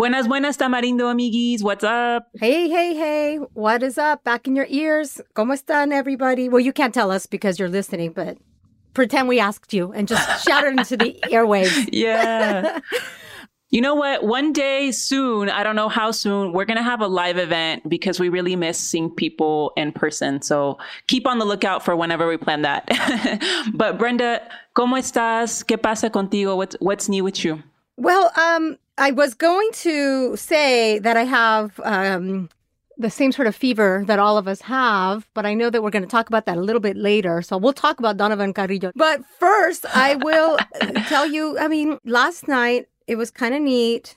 Buenas, buenas, Tamarindo amiguis. What's up? Hey, hey, hey. What is up? Back in your ears. ¿Cómo están, everybody? Well, you can't tell us because you're listening, but pretend we asked you and just shout it into the airwaves. Yeah. You know what? One day soon, I don't know how soon, we're going to have a live event because we really miss seeing people in person. So keep on the lookout for whenever we plan that. but Brenda, ¿cómo estás? ¿Qué pasa contigo? What's, what's new with you? Well, um, I was going to say that I have um, the same sort of fever that all of us have, but I know that we're going to talk about that a little bit later. So we'll talk about Donovan Carrillo. But first, I will tell you I mean, last night it was kind of neat.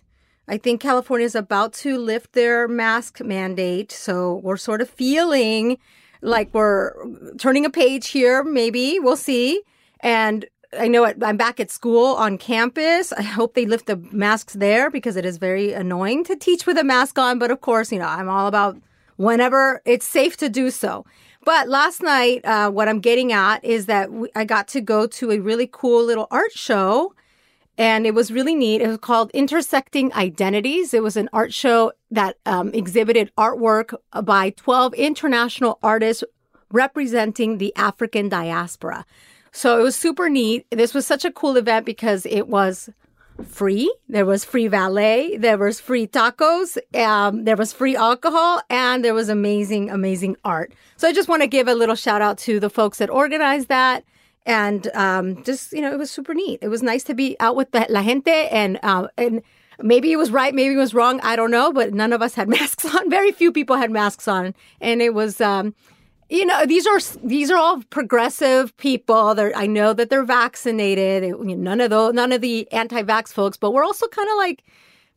I think California is about to lift their mask mandate. So we're sort of feeling like we're turning a page here, maybe. We'll see. And I know I'm back at school on campus. I hope they lift the masks there because it is very annoying to teach with a mask on. But of course, you know, I'm all about whenever it's safe to do so. But last night, uh, what I'm getting at is that we, I got to go to a really cool little art show. And it was really neat. It was called Intersecting Identities. It was an art show that um, exhibited artwork by 12 international artists representing the African diaspora. So it was super neat. This was such a cool event because it was free. There was free valet. There was free tacos. Um, there was free alcohol and there was amazing, amazing art. So I just want to give a little shout out to the folks that organized that. And, um, just, you know, it was super neat. It was nice to be out with the, la gente and, uh, and, maybe it was right, maybe it was wrong. I don't know, but none of us had masks on. Very few people had masks on. And it was, um, you know these are these are all progressive people they're, i know that they're vaccinated. None of those none of the anti-vax folks but we're also kind of like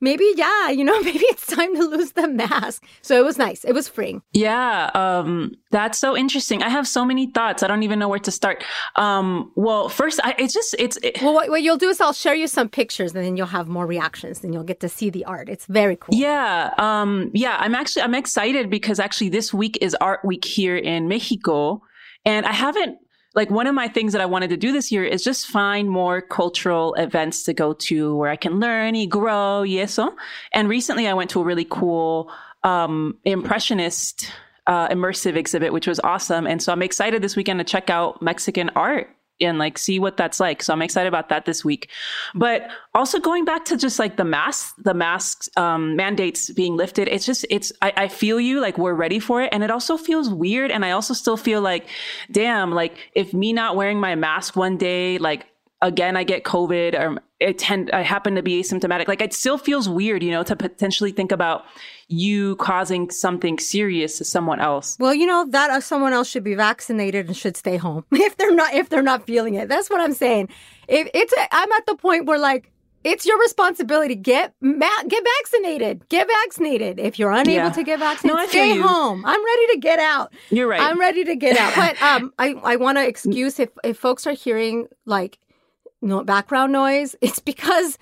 maybe yeah you know maybe it's time to lose the mask. So it was nice. It was freeing. Yeah um that's so interesting. I have so many thoughts. I don't even know where to start. Um well first I, it's just it's it, well what, what, you'll do is i'll share you some pictures and then you'll have more reactions and you'll get to see the art. It's very cool. Yeah um yeah i'm actually i'm excited because actually this week is art week here in mexico. And i haven't like one of my things that I wanted to do this year is just find more cultural events to go to where I can learn and grow, y eso. And recently I went to a really cool um, impressionist uh, immersive exhibit, which was awesome. And so I'm excited this weekend to check out Mexican art and like see what that's like. So I'm excited about that this week. But also going back to just like the mask, the masks um, mandates being lifted. It's just it's I, I feel you like we're ready for it, and it also feels weird. And I also still feel like, damn, like if me not wearing my mask one day, like again I get COVID or I tend I happen to be asymptomatic. Like it still feels weird, you know, to potentially think about you causing something serious to someone else. Well, you know that uh, someone else should be vaccinated and should stay home if they're not if they're not feeling it. That's what I'm saying. If it's a, I'm at the point where like it's your responsibility. Get ma- get vaccinated. Get vaccinated. If you're unable Yeah. to get vaccinated, No, stay home. I'm ready to get out. You're right. I'm ready to get out. But um, I I want to excuse if if folks are hearing like no background noise. It's because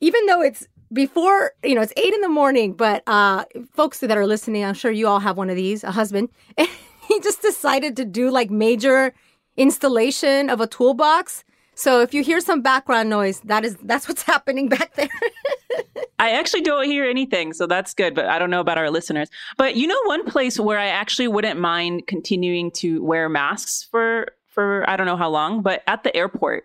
even though it's before you know it's eight in the morning, but uh, folks that are listening, I'm sure you all have one of these. A husband, he just decided to do like major installation of a toolbox. So if you hear some background noise, that is that's what's happening back there. I actually don't hear anything, so that's good, but I don't know about our listeners. But you know one place where I actually wouldn't mind continuing to wear masks for for I don't know how long, but at the airport.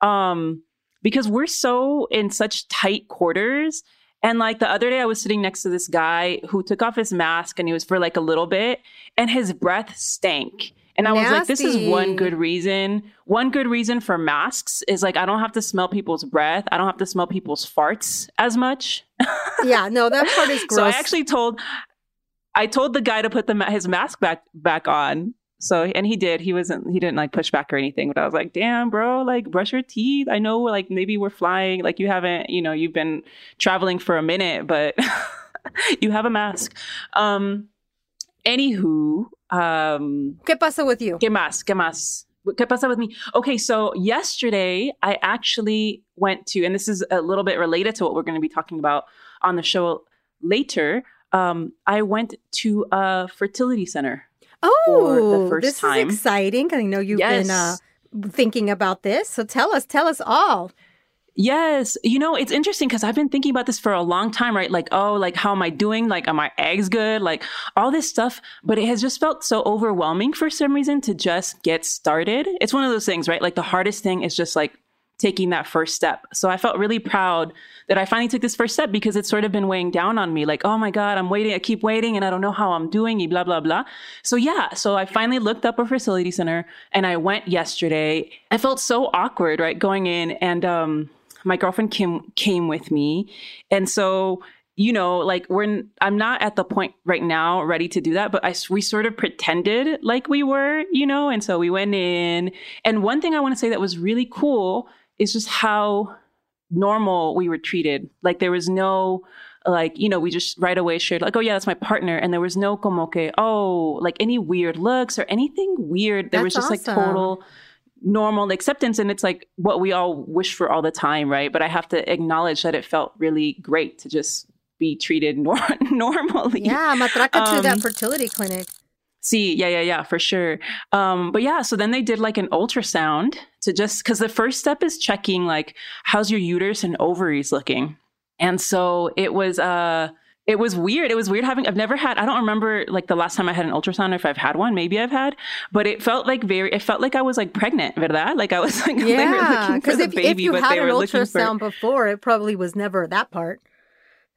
Um because we're so in such tight quarters and like the other day I was sitting next to this guy who took off his mask and he was for like a little bit and his breath stank. And I was like, this is one good reason. One good reason for masks is like I don't have to smell people's breath. I don't have to smell people's farts as much. yeah, no, that part is gross. So I actually told I told the guy to put the his mask back back on. So and he did. He wasn't he didn't like push back or anything. But I was like, "Damn, bro, like brush your teeth. I know like maybe we're flying, like you haven't, you know, you've been traveling for a minute, but you have a mask." Um anywho, um ¿Qué pasa with you? ¿Qué más? ¿Qué más? ¿Qué pasa with me? Okay, so yesterday I actually went to, and this is a little bit related to what we're going to be talking about on the show later. Um, I went to a fertility center. Oh, first this time. is exciting. I know you've Yes. been uh, thinking about this. So tell us, tell us all. Yes. You know, it's interesting because I've been thinking about this for a long time, right? Like, oh, like, how am I doing? Like, are my eggs good? Like, all this stuff. But it has just felt so overwhelming for some reason to just get started. It's one of those things, right? Like, the hardest thing is just like taking that first step. So I felt really proud that I finally took this first step because it's sort of been weighing down on me. Like, oh my God, I'm waiting. I keep waiting and I don't know how I'm doing, blah, blah, blah. So yeah. So I finally looked up a facility center and I went yesterday. I felt so awkward, right? Going in and, um, my girlfriend Kim came with me. And so, you know, like we're, I'm not at the point right now ready to do that, but I, we sort of pretended like we were, you know, and so we went in. And one thing I want to say that was really cool is just how normal we were treated. Like there was no, like, you know, we just right away shared, like, oh, yeah, that's my partner. And there was no como que, oh, like any weird looks or anything weird. There was That's just like total normal acceptance and it's like what we all wish for all the time right but i have to acknowledge that it felt really great to just be treated nor- normally Yeah, matraca to that Um, fertility clinic. See, yeah, yeah, yeah, for sure. Um, but yeah, so then they did like an ultrasound to just because the first step is checking like how's your uterus and ovaries looking, and so it was uh it was weird. It was weird having. I've never had. I don't remember like the last time I had an ultrasound. Or if I've had one, maybe I've had, but it felt like very. It felt like I was like pregnant, verdad? Like I was like Yeah, looking for because the if, baby, if you had an looking for ultrasound before, it probably was never that part.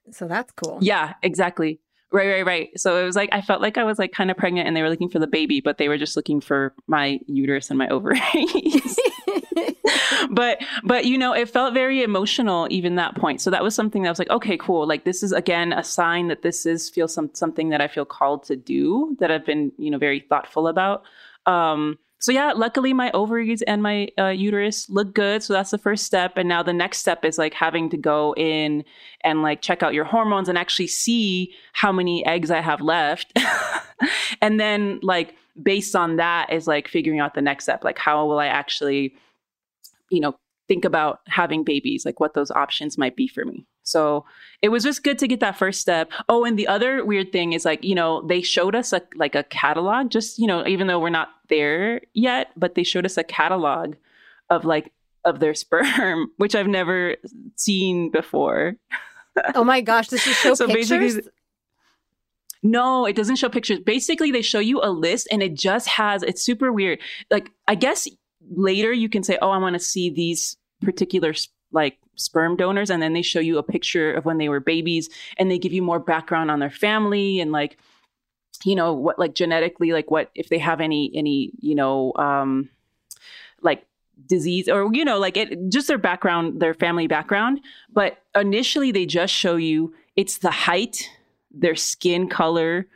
So that's cool. Yeah, exactly. Right, right, right. So it was like I felt like I was like kind of pregnant and they were looking for the baby, but they were just looking for my uterus and my ovaries. but but you know, it felt very emotional even that point. So that was something that was like, okay, cool. Like this is again a sign that this is feel some something that I feel called to do that I've been, you know, very thoughtful about. Um so yeah, luckily my ovaries and my uh, uterus look good. So that's the first step. And now the next step is like having to go in and like check out your hormones and actually see how many eggs I have left. and then like based on that is like figuring out the next step. Like how will I actually, you know, think about having babies, like what those options might be for me. So it was just good to get that first step. Oh, and the other weird thing is like, you know, they showed us a, like a catalog, just, you know, even though we're not there yet, but they showed us a catalog of like, of their sperm, which I've never seen before. Oh my gosh, this is So basically- pictures? No, it doesn't show pictures. Basically, they show you a list and it just has, it's super weird. Like, I guess later you can say, oh, I want to see these particular like sperm donors. And then they show you a picture of when they were babies and they give you more background on their family and like, you know, what, like genetically, like what, if they have any, any, you know, um, like disease or, you know, like it, just their background, their family background. But initially they just show you it's the height, their skin color,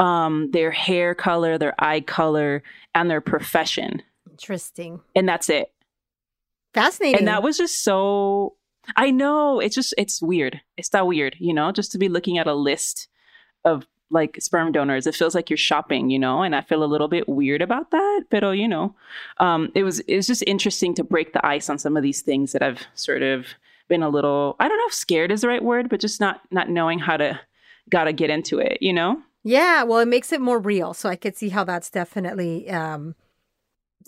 um, their hair color, their eye color, and their profession. Interesting. And that's it. Fascinating. And that was just so I know it's just it's weird. It's that weird, you know, just to be looking at a list of like sperm donors. It feels like you're shopping, you know, and I feel a little bit weird about that. But you know, um, it was it was just interesting to break the ice on some of these things that I've sort of been a little I don't know if scared is the right word, but just not not knowing how to gotta get into it, you know. Yeah, well, it makes it more real, so I could see how that's definitely um,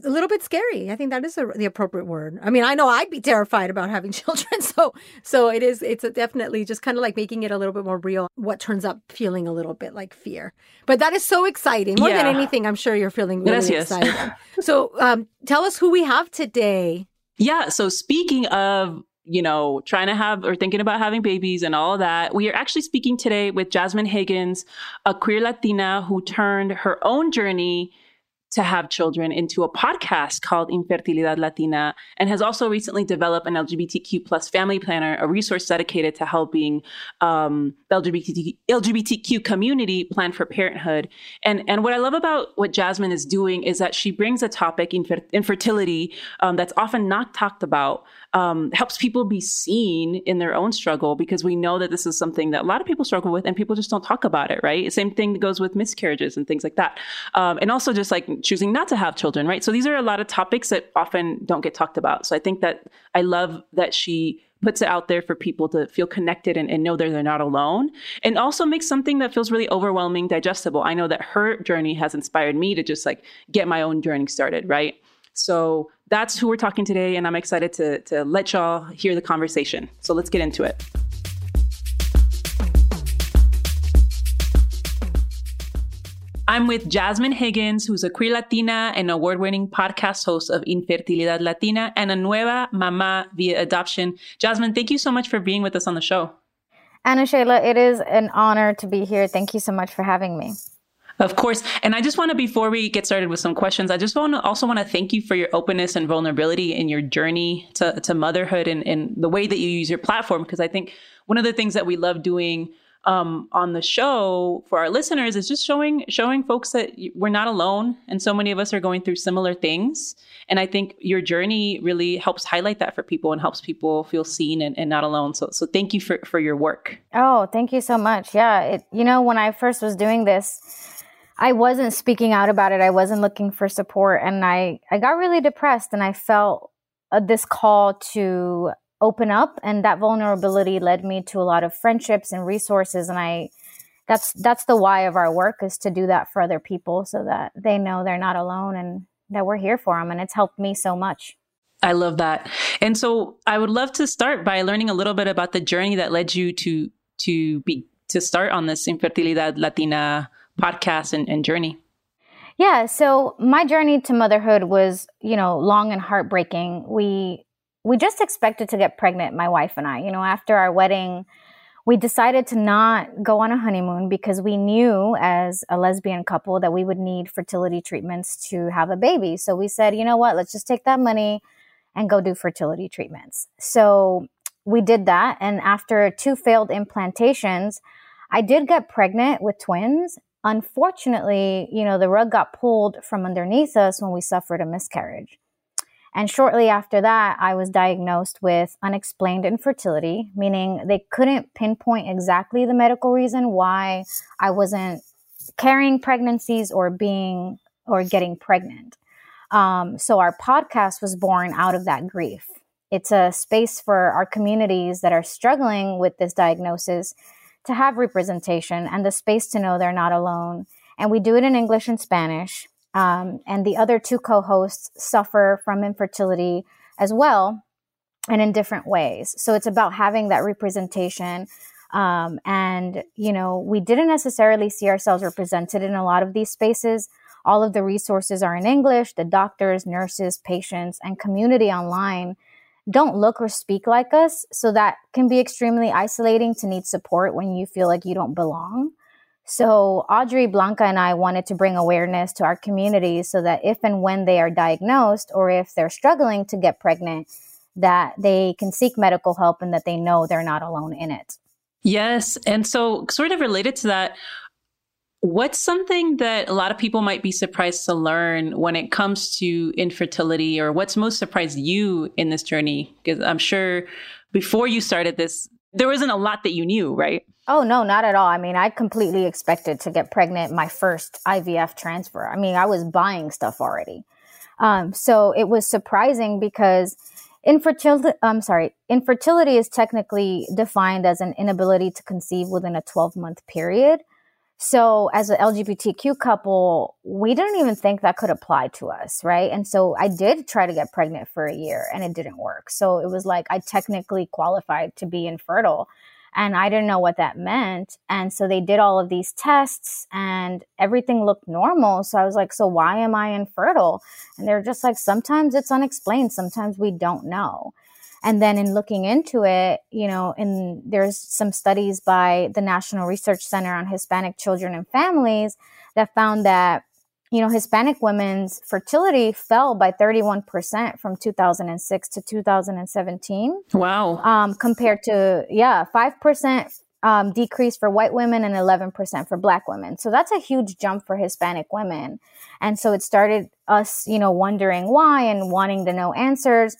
a little bit scary. I think that is a, the appropriate word. I mean, I know I'd be terrified about having children, so so it is. It's definitely just kind of like making it a little bit more real. What turns up feeling a little bit like fear, but that is so exciting. More yeah. than anything, I'm sure you're feeling really yes, excited. so, um, tell us who we have today. Yeah. So speaking of you know, trying to have or thinking about having babies and all that. We are actually speaking today with Jasmine Higgins, a queer Latina who turned her own journey to have children into a podcast called Infertilidad Latina and has also recently developed an LGBTQ plus family planner, a resource dedicated to helping um, the LGBTQ community plan for parenthood. And, and what I love about what Jasmine is doing is that she brings a topic, infer- infertility, um, that's often not talked about, um, helps people be seen in their own struggle because we know that this is something that a lot of people struggle with and people just don't talk about it, right? Same thing that goes with miscarriages and things like that. Um, and also just like choosing not to have children, right? So these are a lot of topics that often don't get talked about. So I think that I love that she puts it out there for people to feel connected and, and know that they're not alone and also makes something that feels really overwhelming digestible. I know that her journey has inspired me to just like get my own journey started, right? So that's who we're talking today, and I'm excited to, to let y'all hear the conversation. So let's get into it. I'm with Jasmine Higgins, who's a queer Latina and award winning podcast host of Infertilidad Latina and a nueva mama via adoption. Jasmine, thank you so much for being with us on the show. Ana Sheila, it is an honor to be here. Thank you so much for having me. Of course. And I just want to, before we get started with some questions, I just want to also want to thank you for your openness and vulnerability in your journey to, to motherhood and, and the way that you use your platform. Because I think one of the things that we love doing um, on the show for our listeners is just showing showing folks that we're not alone, and so many of us are going through similar things. And I think your journey really helps highlight that for people and helps people feel seen and, and not alone. So so thank you for for your work. Oh, thank you so much. Yeah, it, you know when I first was doing this. I wasn't speaking out about it. I wasn't looking for support and I I got really depressed and I felt uh, this call to open up and that vulnerability led me to a lot of friendships and resources and I that's that's the why of our work is to do that for other people so that they know they're not alone and that we're here for them and it's helped me so much. I love that. And so I would love to start by learning a little bit about the journey that led you to to be to start on this Infertilidad Latina podcast and, and journey. Yeah, so my journey to motherhood was, you know, long and heartbreaking. We we just expected to get pregnant, my wife and I. You know, after our wedding, we decided to not go on a honeymoon because we knew as a lesbian couple that we would need fertility treatments to have a baby. So we said, you know what, let's just take that money and go do fertility treatments. So we did that. And after two failed implantations, I did get pregnant with twins. Unfortunately, you know, the rug got pulled from underneath us when we suffered a miscarriage. And shortly after that, I was diagnosed with unexplained infertility, meaning they couldn't pinpoint exactly the medical reason why I wasn't carrying pregnancies or being or getting pregnant. Um, so our podcast was born out of that grief. It's a space for our communities that are struggling with this diagnosis to have representation and the space to know they're not alone. And we do it in English and Spanish. Um, and the other two co hosts suffer from infertility as well and in different ways. So it's about having that representation. Um, and, you know, we didn't necessarily see ourselves represented in a lot of these spaces. All of the resources are in English. The doctors, nurses, patients, and community online don't look or speak like us. So that can be extremely isolating to need support when you feel like you don't belong. So, Audrey Blanca and I wanted to bring awareness to our communities so that if and when they are diagnosed or if they're struggling to get pregnant, that they can seek medical help and that they know they're not alone in it. Yes. And so, sort of related to that, What's something that a lot of people might be surprised to learn when it comes to infertility, or what's most surprised you in this journey? Because I'm sure before you started this, there wasn't a lot that you knew, right? Oh, no, not at all. I mean, I completely expected to get pregnant my first IVF transfer. I mean, I was buying stuff already. Um, so it was surprising because infertility, I'm sorry, infertility is technically defined as an inability to conceive within a 12 month period. So as an LGBTQ couple, we didn't even think that could apply to us, right? And so I did try to get pregnant for a year and it didn't work. So it was like I technically qualified to be infertile and I didn't know what that meant. And so they did all of these tests and everything looked normal. So I was like, so why am I infertile? And they're just like, sometimes it's unexplained. Sometimes we don't know. And then in looking into it, you know, and there's some studies by the National Research Center on Hispanic Children and Families that found that, you know, Hispanic women's fertility fell by 31% from 2006 to 2017. Wow. Um, compared to, yeah, 5% um, decrease for white women and 11% for black women. So that's a huge jump for Hispanic women. And so it started us, you know, wondering why and wanting to know answers.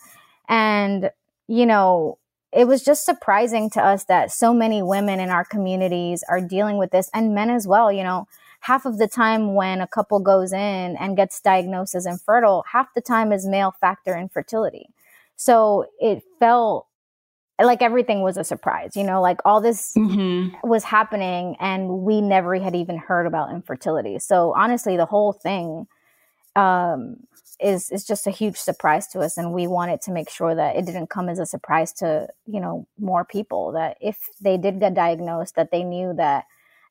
And you know, it was just surprising to us that so many women in our communities are dealing with this and men as well. You know, half of the time when a couple goes in and gets diagnosed as infertile, half the time is male factor infertility. So it felt like everything was a surprise, you know, like all this mm-hmm. was happening and we never had even heard about infertility. So honestly, the whole thing um, is is just a huge surprise to us and we wanted to make sure that it didn't come as a surprise to you know more people that if they did get diagnosed that they knew that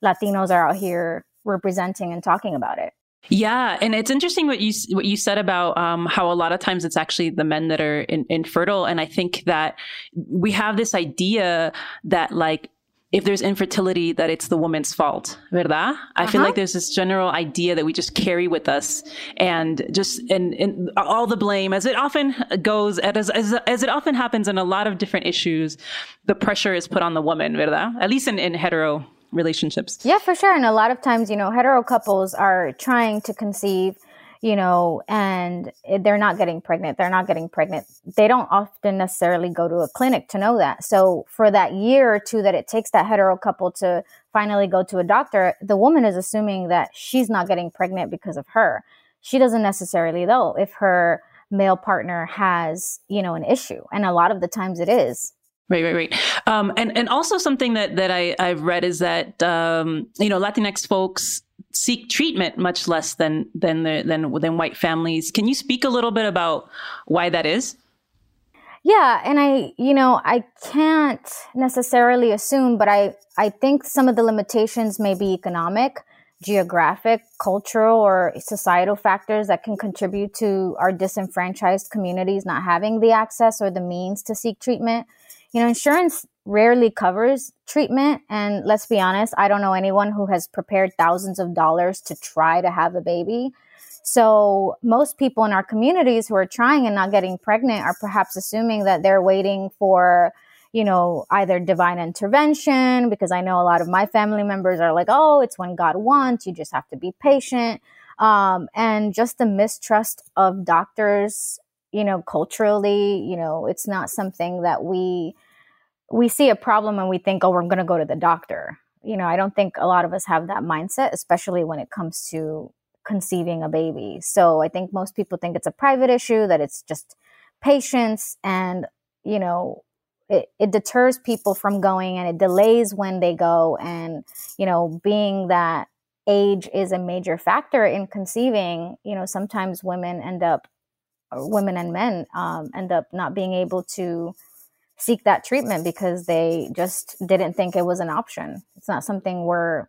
latinos are out here representing and talking about it. Yeah, and it's interesting what you what you said about um, how a lot of times it's actually the men that are in, infertile, and I think that we have this idea that like if there's infertility, that it's the woman's fault, verdad? I uh-huh. feel like there's this general idea that we just carry with us and just, and, and all the blame, as it often goes, as, as, as it often happens in a lot of different issues, the pressure is put on the woman, verdad? At least in, in hetero relationships. Yeah, for sure. And a lot of times, you know, hetero couples are trying to conceive you know, and they're not getting pregnant. They're not getting pregnant. They don't often necessarily go to a clinic to know that. So for that year or two that it takes that hetero couple to finally go to a doctor, the woman is assuming that she's not getting pregnant because of her. She doesn't necessarily know if her male partner has, you know, an issue. And a lot of the times it is. Right, right, right. Um, and and also something that that I I've read is that um, you know Latinx folks seek treatment much less than than the, than than white families. Can you speak a little bit about why that is? Yeah, and I, you know, I can't necessarily assume, but I I think some of the limitations may be economic, geographic, cultural, or societal factors that can contribute to our disenfranchised communities not having the access or the means to seek treatment. You know, insurance rarely covers treatment. And let's be honest, I don't know anyone who has prepared thousands of dollars to try to have a baby. So most people in our communities who are trying and not getting pregnant are perhaps assuming that they're waiting for, you know, either divine intervention, because I know a lot of my family members are like, oh, it's when God wants, you just have to be patient. Um, and just the mistrust of doctors, you know, culturally, you know, it's not something that we we see a problem and we think, oh, we're going to go to the doctor. You know, I don't think a lot of us have that mindset, especially when it comes to conceiving a baby. So I think most people think it's a private issue, that it's just patience and, you know, it, it deters people from going and it delays when they go. And, you know, being that age is a major factor in conceiving, you know, sometimes women end up, women and men um, end up not being able to seek that treatment because they just didn't think it was an option. It's not something we're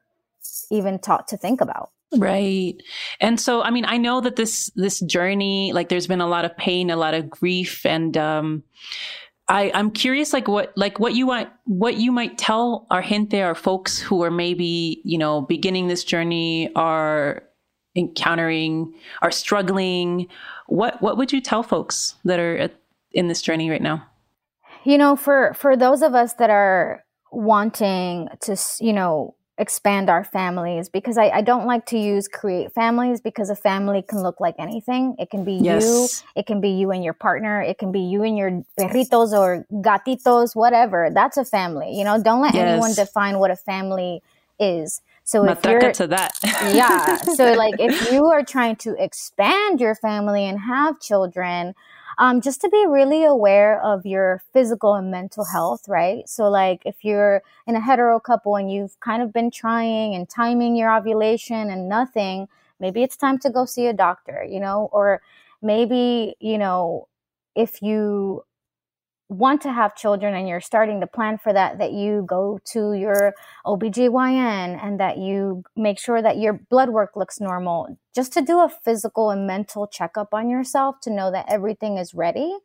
even taught to think about. Right. And so I mean I know that this this journey like there's been a lot of pain, a lot of grief and um I, I'm curious, like what, like what you want, what you might tell our gente, our folks who are maybe, you know, beginning this journey, are encountering, are struggling. What, what would you tell folks that are in this journey right now? You know for for those of us that are wanting to you know expand our families because I, I don't like to use create families because a family can look like anything. It can be Yes. you, it can be you and your partner, it can be you and your perritos or gatitos, whatever. That's a family. You know, don't let anyone define what a family is. So if you're to that. yeah. So like if you are trying to expand your family and have children, um, just to be really aware of your physical and mental health, right? So like if you're in a hetero couple and you've kind of been trying and timing your ovulation and nothing, maybe it's time to go see a doctor, you know, or maybe, you know, if you want to have children and you're starting to plan for that that you go to your OBGYN and that you make sure that your blood work looks normal. Just to do a physical and mental checkup on yourself to know that everything is ready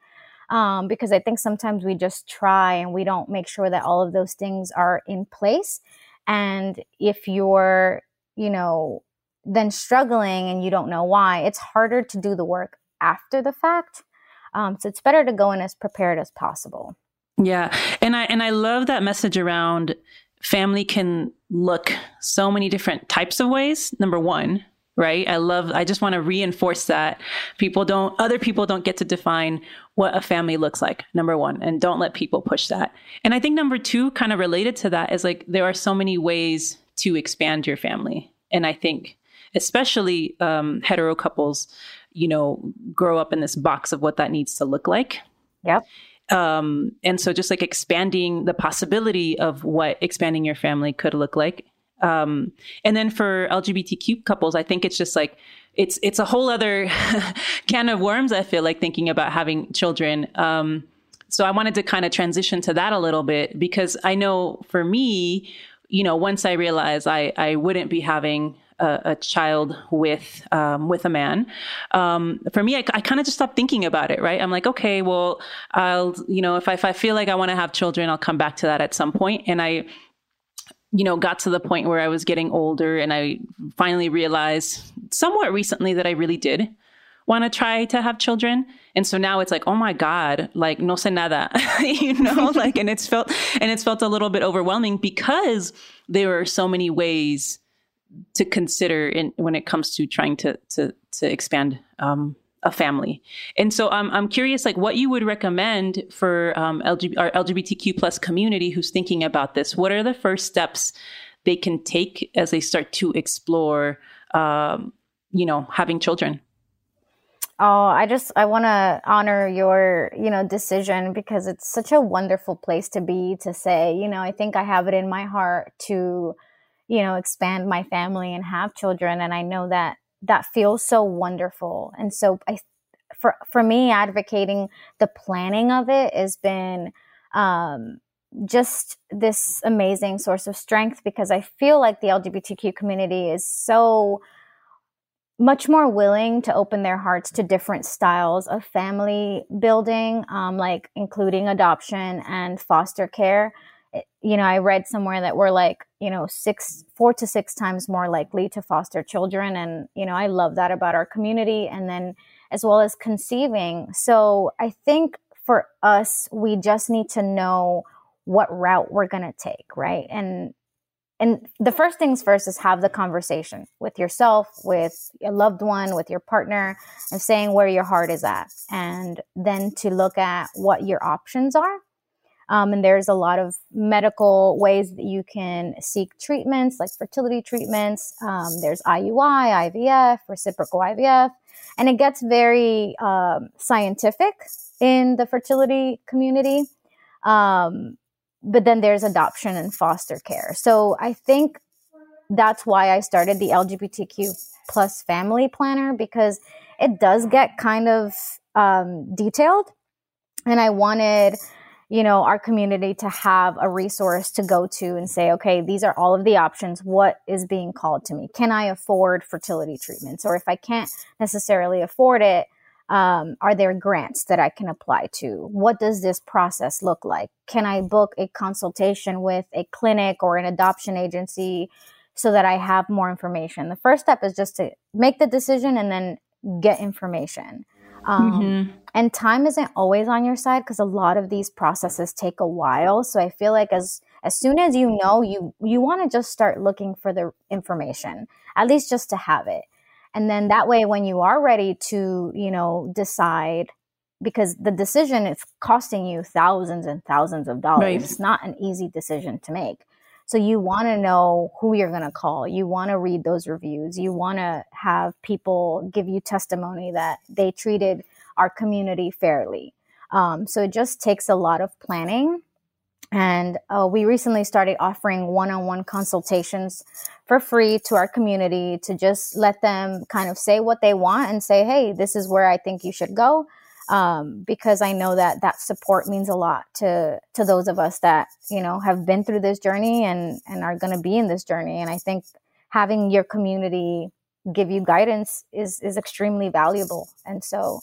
um, because I think sometimes we just try and we don't make sure that all of those things are in place. And if you're you know then struggling and you don't know why it's harder to do the work after the fact um, so it's better to go in as prepared as possible. Yeah. And I and I love that message around family can look so many different types of ways. Number 1, right? I love I just want to reinforce that people don't other people don't get to define what a family looks like. Number 1, and don't let people push that. And I think number 2 kind of related to that is like there are so many ways to expand your family. And I think especially um, hetero couples, you know, grow up in this box of what that needs to look like. Yep. um, and so just like expanding the possibility of what expanding your family could look like. Um, and then for lgbtq couples i think it's just like it's it's a whole other can of worms i feel like thinking about having children. Um, so i wanted to kind of transition to that a little bit because i know for me you know once i realized i i wouldn't be having a, a child with um, with a man. Um, for me, I, I kind of just stopped thinking about it. Right? I'm like, okay, well, I'll you know if I, if I feel like I want to have children, I'll come back to that at some point. And I, you know, got to the point where I was getting older, and I finally realized somewhat recently that I really did want to try to have children. And so now it's like, oh my God, like no sé nada, you know, like, and it's felt, and it's felt a little bit overwhelming because there are so many ways to consider in when it comes to trying to to to expand um, a family. And so I'm I'm curious, like what you would recommend for um, our LGBTQ plus community who's thinking about this. What are the first steps they can take as they start to explore, um, you know, having children? Oh, I just I want to honor your, you know, decision because it's such a wonderful place to be to say, you know, I think I have it in my heart to, you know, expand my family and have children and I know that that feels so wonderful. And so I for for me advocating the planning of it has been um just this amazing source of strength because I feel like the LGBTQ community is so much more willing to open their hearts to different styles of family building, um, like including adoption and foster care. You know, I read somewhere that we're like, you know, six, four to six times more likely to foster children. And, you know, I love that about our community. And then as well as conceiving. So I think for us, we just need to know what route we're going to take, right? And and the first things first is have the conversation with yourself with a loved one with your partner and saying where your heart is at and then to look at what your options are um, and there's a lot of medical ways that you can seek treatments like fertility treatments. Um, there's iui ivf reciprocal ivf and it gets very um, scientific in the fertility community. Um, but then there's adoption and foster care. So I think that's why I started the LGBTQ plus family planner because it does get kind of um, detailed, and I wanted you know our community to have a resource to go to and say okay these are all of the options what is being called to me can i afford fertility treatments or if i can't necessarily afford it um, are there grants that I can apply to? What does this process look like? Can I book a consultation with a clinic or an adoption agency so that I have more information? The first step is just to make the decision and then get information. Um, Mhm. And time isn't always on your side because a lot of these processes take a while. So I feel like as as soon as you know you you want to just start looking for the information at least just to have it and then that way when you are ready to you know decide because the decision is costing you thousands and thousands of dollars right. it's not an easy decision to make so you want to know who you're going to call. You want to read those reviews. You want to have people give you testimony that they treated our community fairly. Um, so it just takes a lot of planning. And uh, we recently started offering one on one consultations for free to our community to just let them kind of say what they want and say, hey, this is where I think you should go. Um, because I know that that support means a lot to to those of us that you know have been through this journey and and are going to be in this journey. And I think having your community give you guidance is is extremely valuable. And so,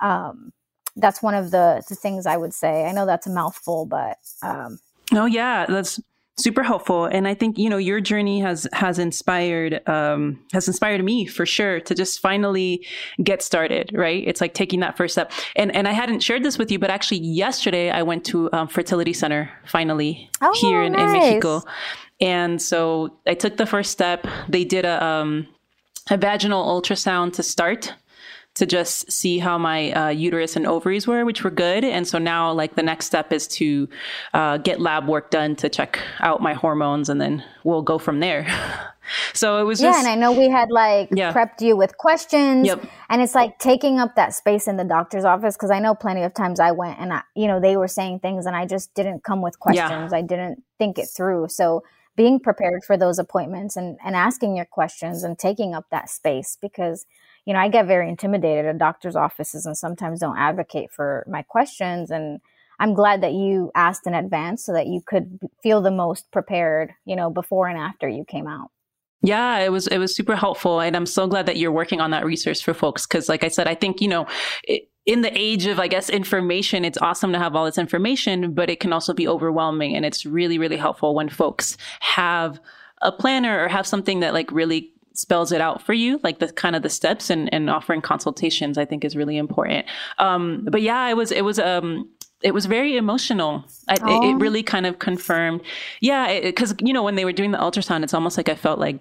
um, that's one of the, the things I would say. I know that's a mouthful, but um, oh yeah, that's super helpful. And i think you know your journey has has inspired um has inspired me for sure to just finally get started right? It's like taking that first step. And and i hadn't shared this with you but actually yesterday i went to um, fertility center finally oh, here in, nice. in mexico. And so i took the first step. They did a um a vaginal ultrasound to start to just see how my uh, uterus and ovaries were, which were good. And so now, like, the next step is to uh, get lab work done to check out my hormones, and then we'll go from there. so it was yeah, and I know we had like yeah. prepped you with questions, yep. and it's like taking up that space in the doctor's office because I know plenty of times I went and I, you know, they were saying things, and I just didn't come with questions. Yeah. I didn't think it through. So being prepared for those appointments and, and asking your questions and taking up that space because you know, I get very intimidated at doctor's offices and sometimes don't advocate for my questions. And I'm glad that you asked in advance so that you could feel the most prepared, you know, before and after you came out. Yeah, it was it was super helpful, and I'm so glad that you're working on that resource for folks. Because, like I said, I think you know, it, in the age of I guess information, it's awesome to have all this information, but it can also be overwhelming, and it's really really helpful when folks have a planner or have something that like really spells it out for you, like the kind of the steps and, and offering consultations, I think is really important. Um, but yeah, it was, it was, um, it was very emotional. I, it, it, really kind of confirmed. Yeah. Cause you know, when they were doing the ultrasound, it's almost like I felt like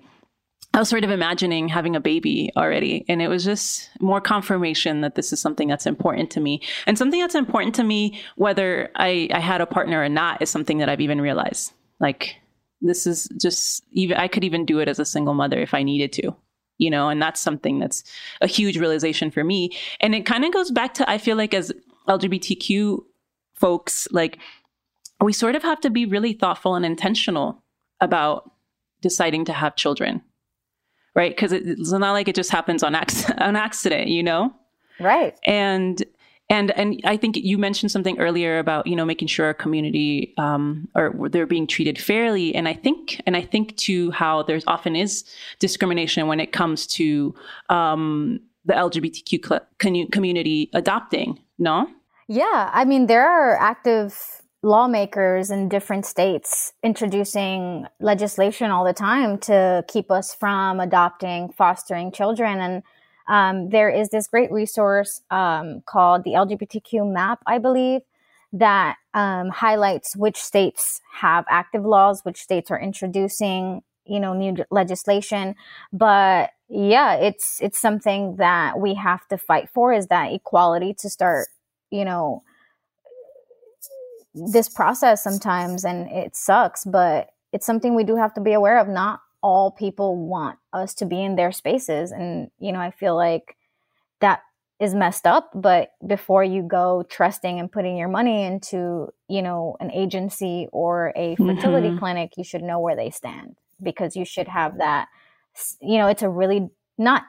I was sort of imagining having a baby already. And it was just more confirmation that this is something that's important to me. And something that's important to me, whether I, I had a partner or not, is something that I've even realized. Like, this is just even i could even do it as a single mother if i needed to you know and that's something that's a huge realization for me. And it kind of goes back to i feel like as lgbtq folks like we sort of have to be really thoughtful and intentional about deciding to have children right? Because it's not like it just happens on, ac- on accident you know? Right. And and and I think you mentioned something earlier about you know making sure our community um, or they're being treated fairly, and I think and I think too how there's often is discrimination when it comes to um, the LGBTQ cl- community adopting. No. Yeah, I mean there are active lawmakers in different states introducing legislation all the time to keep us from adopting, fostering children, and um, there is this great resource um, called the LGBTQ map, I believe, that um, highlights which states have active laws, which states are introducing, you know, new legislation. But yeah, it's it's something that we have to fight for is that equality to start, you know, this process sometimes, and it sucks, but it's something we do have to be aware of. Not all people want us to be in their spaces. And, you know, I feel like that is messed up. But before you go trusting and putting your money into, you know, an agency or a fertility mm-hmm. clinic, you should know where they stand because you should have that. You know, it's a really not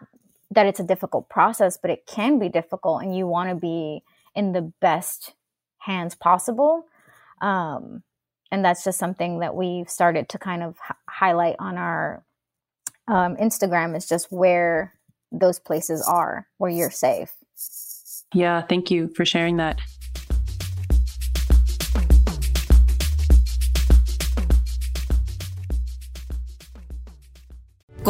that it's a difficult process, but it can be difficult, and you want to be in the best hands possible. Um, and that's just something that we've started to kind of h- highlight on our um, Instagram is just where those places are where you're safe. Yeah, thank you for sharing that.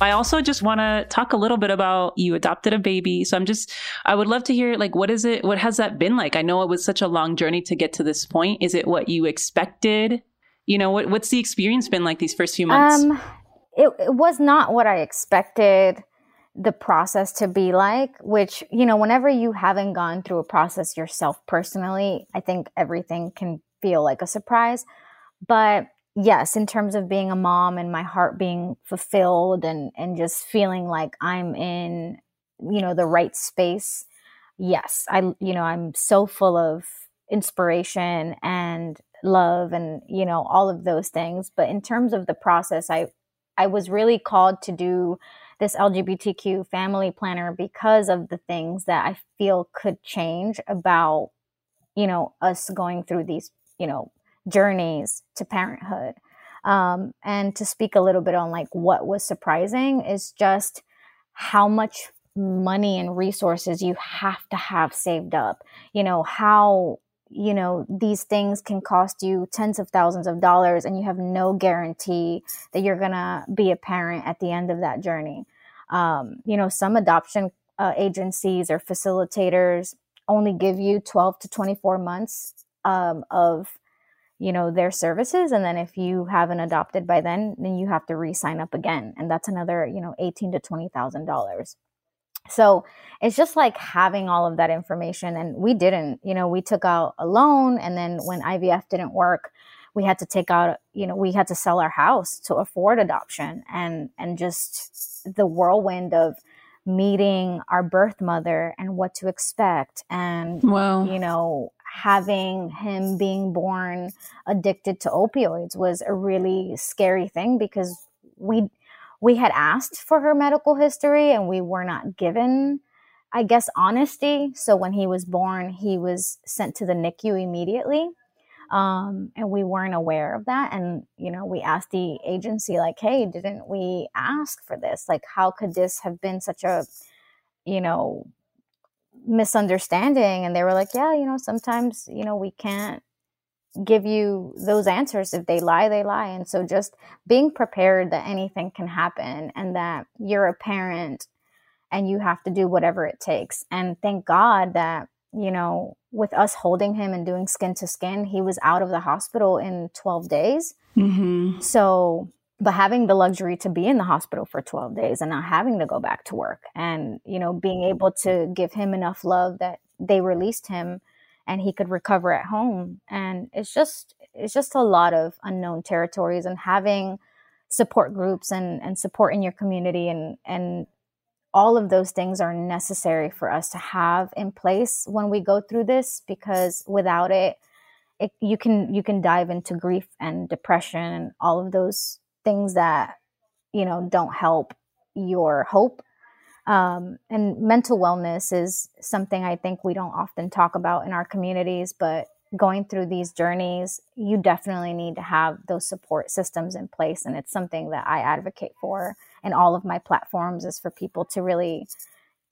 I also just want to talk a little bit about you adopted a baby. So I'm just, I would love to hear, like, what is it? What has that been like? I know it was such a long journey to get to this point. Is it what you expected? You know, what, what's the experience been like these first few months? Um, it, it was not what I expected the process to be like, which, you know, whenever you haven't gone through a process yourself personally, I think everything can feel like a surprise. But yes, in terms of being a mom and my heart being fulfilled and, and just feeling like I'm in, you know, the right space. Yes, I, you know, I'm so full of inspiration and love and, you know, all of those things. But in terms of the process, I, I was really called to do this LGBTQ family planner because of the things that I feel could change about, you know, us going through these, you know, journeys to parenthood. Um, and to speak a little bit on like what was surprising is just how much money and resources you have to have saved up. You know, how you know these things can cost you tens of thousands of dollars and you have no guarantee that you're to be a parent at the end of that journey um, you know some adoption uh, agencies or facilitators only give you 12 to 24 months um, of you know their services and then if you haven't adopted by then then you have to re-sign up again and that's another you know 18 to 20 thousand dollars so it's just like having all of that information and we didn't you know we took out a loan and then when ivf didn't work we had to take out you know we had to sell our house to afford adoption and and just the whirlwind of meeting our birth mother and what to expect and wow. you know having him being born addicted to opioids was a really scary thing because we we had asked for her medical history and we were not given I guess honesty. So when he was born, he was sent to the NICU immediately. Um, and we weren't aware of that. And, you know, we asked the agency, like, hey, didn't we ask for this? Like, how could this have been such a, you know, misunderstanding? And they were like, yeah, you know, sometimes, you know, we can't give you those answers. If they lie, they lie. And so just being prepared that anything can happen and that you're a parent and you have to do whatever it takes. And thank God that, you know, with us holding him and doing skin to skin, he was out of the hospital in 12 days. Mm-hmm. So, but having the luxury to be in the hospital for 12 days and not having to go back to work and, you know, being able to give him enough love that they released him and he could recover at home. And it's just, it's just a lot of unknown territories and having support groups and, and support in your community and, and all of those things are necessary for us to have in place when we go through this because without it, it you can you can dive into grief and depression and all of those things that you know don't help your hope. Um, and mental wellness is something i think we don't often talk about in our communities but going through these journeys you definitely need to have those support systems in place and it's something that i advocate for in all of my platforms is for people to really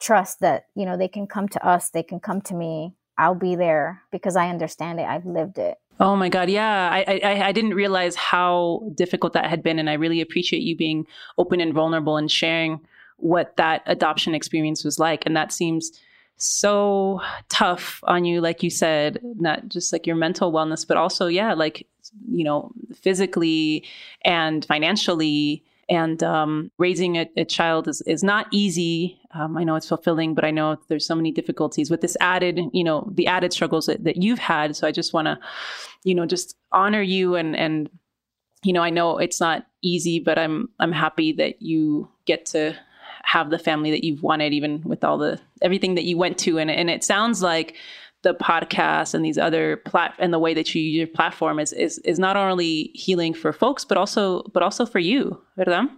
trust that you know they can come to us they can come to me i'll be there because i understand it i've lived it Oh my God. Yeah. I, I, I, didn't realize how difficult that had been. And I really appreciate you being open and vulnerable and sharing what that adoption experience was like. And that seems so tough on you, like you said, not just like your mental wellness, but also, yeah, like, you know, physically and financially. And um, raising a, a, child is, is not easy. Um, I know it's fulfilling, but I know there's so many difficulties with this added, you know, the added struggles that, that you've had. So I just want to, you know, just honor you and, and, you know, I know it's not easy, but I'm, I'm happy that you get to have the family that you've wanted, even with all the everything that you went to. And, and it sounds like the podcast and these other plat and the way that you use your platform is is is not only healing for folks, but also but also for you, ¿verdad?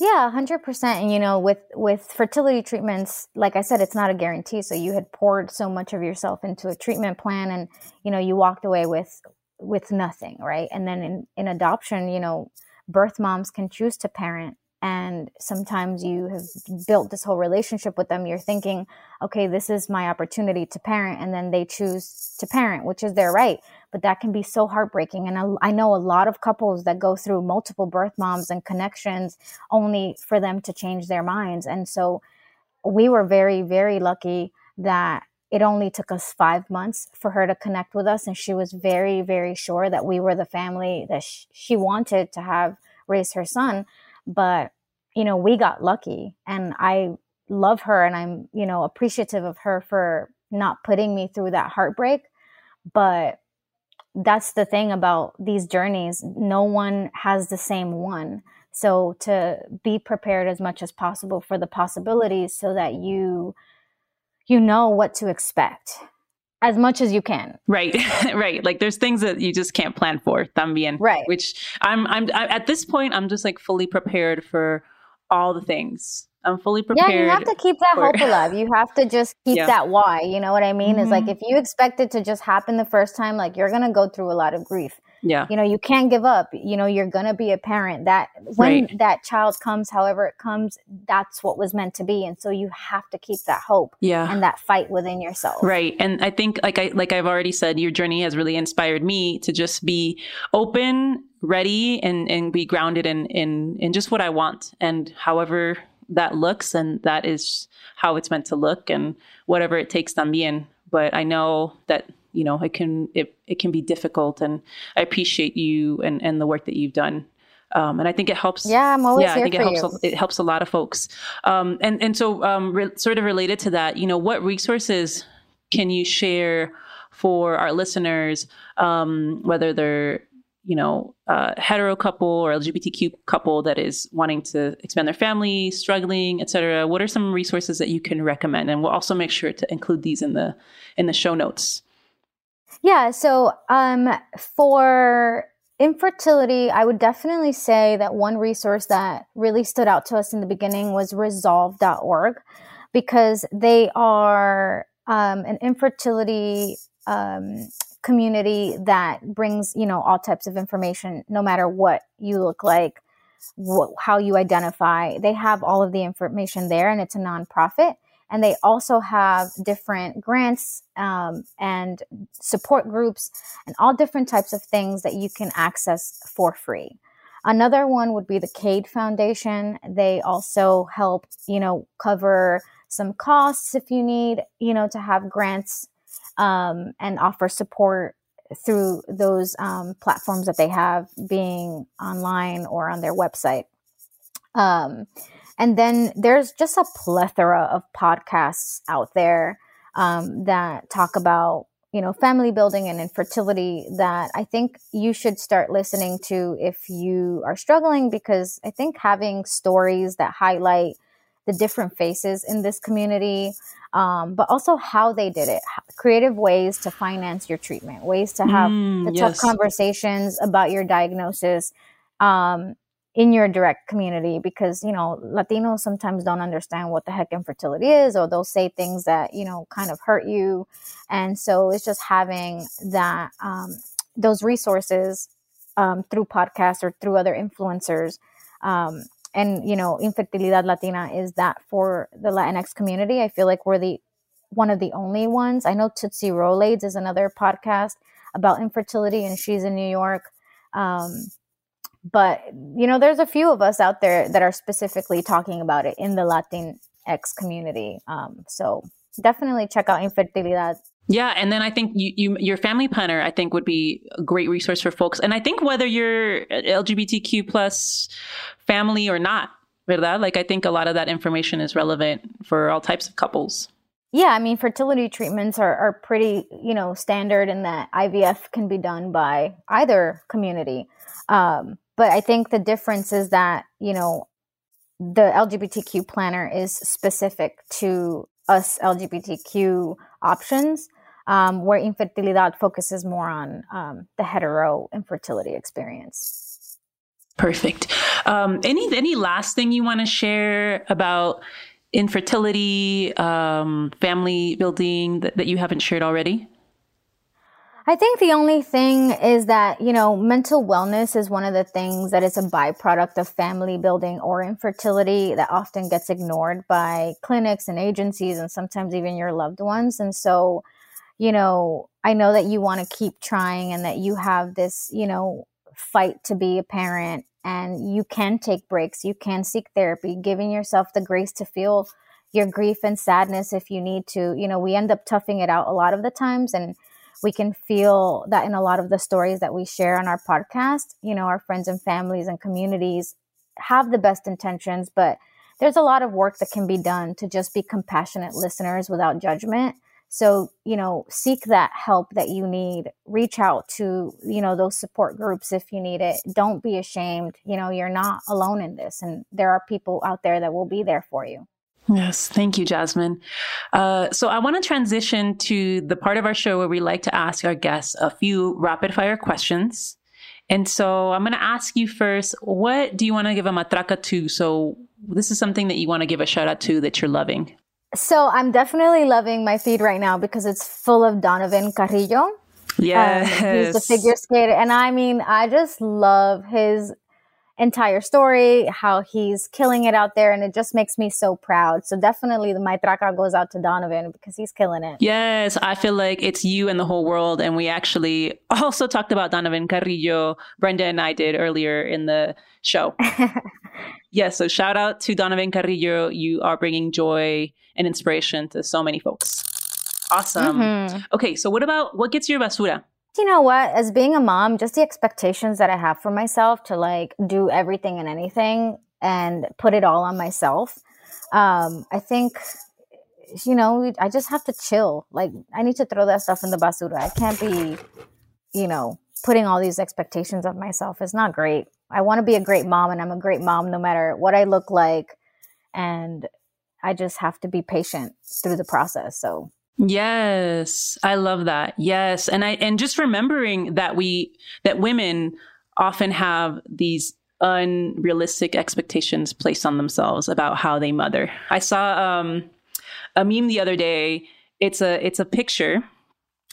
Yeah, hundred percent. And you know, with with fertility treatments, like I said, it's not a guarantee. So you had poured so much of yourself into a treatment plan, and you know, you walked away with with nothing, right? And then in in adoption, you know, birth moms can choose to parent and sometimes you have built this whole relationship with them you're thinking okay this is my opportunity to parent and then they choose to parent which is their right but that can be so heartbreaking. And I, I know a lot of couples that go through multiple birth moms and connections only for them to change their minds. And so we were very very lucky that it only took us five months for her to connect with us. And she was very very sure that we were the family that sh- she wanted to have raise her son. But you know we got lucky. And i love her and i'm you know appreciative of her for not putting me through that heartbreak. But that's the thing about these journeys no one has the same one so to be prepared as much as possible for the possibilities so that you you know what to expect as much as you can. Right, right. Like there's things that you just can't plan for, también. Right. Which I'm, I'm, I, at this point, I'm just like fully prepared for all the things. I'm fully prepared. Yeah, you have to keep that for... hope alive. You have to just keep yeah. that why. You know what I mean? Mm-hmm. Is like if you expect it to just happen the first time, like you're gonna go through a lot of grief. Yeah. You know, you can't give up. You know, you're going to be a parent. That when right. that child comes, however it comes, that's what was meant to be. And so you have to keep that hope yeah. and that fight within yourself. Right. And I think like I like I've already said, your journey has really inspired me to just be open, ready and and be grounded in in in just what I want and however that looks and that is how it's meant to look and whatever it takes también. But I know that you know it can it, it can be difficult and i appreciate you and and the work that you've done um, and I think it helps. Yeah, I'm always yeah, here I think it helps. You. It helps a lot of folks. Um, and and so, um, re- sort of related to that, you know, what resources can you share for our listeners, um, whether they're you know, a hetero couple or LGBTQ couple that is wanting to expand their family, struggling, etc. What are some resources that you can recommend? And we'll also make sure to include these in the in the show notes. Yeah. So um, for infertility, I would definitely say that one resource that really stood out to us in the beginning was resolve.org because they are um, an infertility um, community that brings, you know, all types of information, no matter what you look like, how you identify. They have all of the information there and it's a nonprofit. And they also have different grants um, and support groups and all different types of things that you can access for free. Another one would be the cade foundation. They also help you know cover some costs if you need you know to have grants um, and offer support through those um, platforms that they have being online or on their website. Um, and then there's just a plethora of podcasts out there um, that talk about, you know, family building and infertility that I think you should start listening to if you are struggling, because I think having stories that highlight the different faces in this community, um, but also how they did it, creative ways to finance your treatment, ways to have mm, the yes. tough conversations about your diagnosis. Um, in your direct community because you know latinos sometimes don't understand what the heck infertility is or they'll say things that you know kind of hurt you and so it's just having that um, those resources um, through podcasts or through other influencers um, and you know infertilidad latina is that for the latinx community. I feel like we're the one of the only ones. I know tootsie rolades is another podcast about infertility and she's in new york. Um, but you know there's a few of us out there that are specifically talking about it in the latin x community. Um, so definitely check out Infertilidad. Yeah, and then I think you, you your family planner I think would be a great resource for folks. And I think whether you're LGBTQ plus family or not, ¿verdad? Like I think a lot of that information is relevant for all types of couples. Yeah, I mean, fertility treatments are, are pretty, you know, standard in that IVF can be done by either community. Um, but I think the difference is that, you know, the LGBTQ planner is specific to us LGBTQ options, um, where infertilidad focuses more on um, the hetero infertility experience. Perfect. Um, any any last thing you want to share about infertility, um, family building that, that you haven't shared already? I think the only thing is that, you know, mental wellness is one of the things that is a byproduct of family building or infertility that often gets ignored by clinics and agencies and sometimes even your loved ones. And so, you know, I know that you want to keep trying and that you have this, you know, fight to be a parent and you can take breaks, you can seek therapy, giving yourself the grace to feel your grief and sadness if you need to. You know, we end up toughing it out a lot of the times and we can feel that in a lot of the stories that we share on our podcast. You know, our friends and families and communities have the best intentions, but there's a lot of work that can be done to just be compassionate listeners without judgment. So, you know, seek that help that you need. Reach out to, you know, those support groups if you need it. Don't be ashamed. You know, you're not alone in this, and there are people out there that will be there for you. Yes, thank you, Jasmine. Uh, so I want to transition to the part of our show where we like to ask our guests a few rapid fire questions. And so I'm going to ask you first, what do you want to give a matraca to? So this is something that you want to give a shout out to that you're loving. So I'm definitely loving my feed right now because it's full of Donovan Carrillo. Yes. Um, he's the figure skater. And I mean, I just love his entire story, how he's killing it out there, and it just makes me so proud. So definitely the Matraca goes out to Donovan because he's killing it. Yes, I feel like it's you and the whole world. And we actually also talked about Donovan Carrillo, Brenda and I did earlier in the show. yes, so shout out to Donovan Carrillo. You are bringing joy and inspiration to so many folks. Awesome. Mm-hmm. Okay, so what about what gets your basura? you know what? As being a mom, just the expectations that I have for myself to like do everything and anything and put it all on myself. Um, I think, you know, I just have to chill. Like, I need to throw that stuff in the basura. I can't be, you know, putting all these expectations of myself. It's not great. I want to be a great mom, and I'm a great mom no matter what I look like. And I just have to be patient through the process. So Yes, I love that. Yes, and I and just remembering that we that women often have these unrealistic expectations placed on themselves about how they mother. I saw um, a meme the other day. It's a it's a picture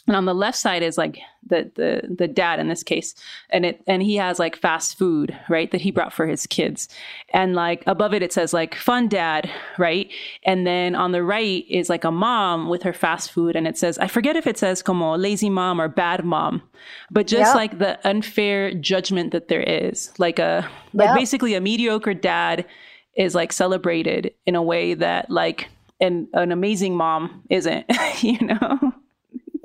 and on the left side is like the the the dad in this case. And it and he has like fast food right that he brought for his kids. And like above it it says like fun dad right? And then on the right is like a mom with her fast food. And it says i forget if it says como lazy mom or bad mom but just yep. like the unfair judgment that there is. Like a like basically a mediocre dad is like celebrated in a way that like an an amazing mom isn't you know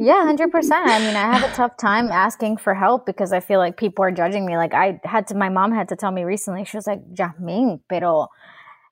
yeah, 100%. I mean, I have a tough time asking for help because I feel like people are judging me. Like, I had to, my mom had to tell me recently, she was like, Jasmine, pero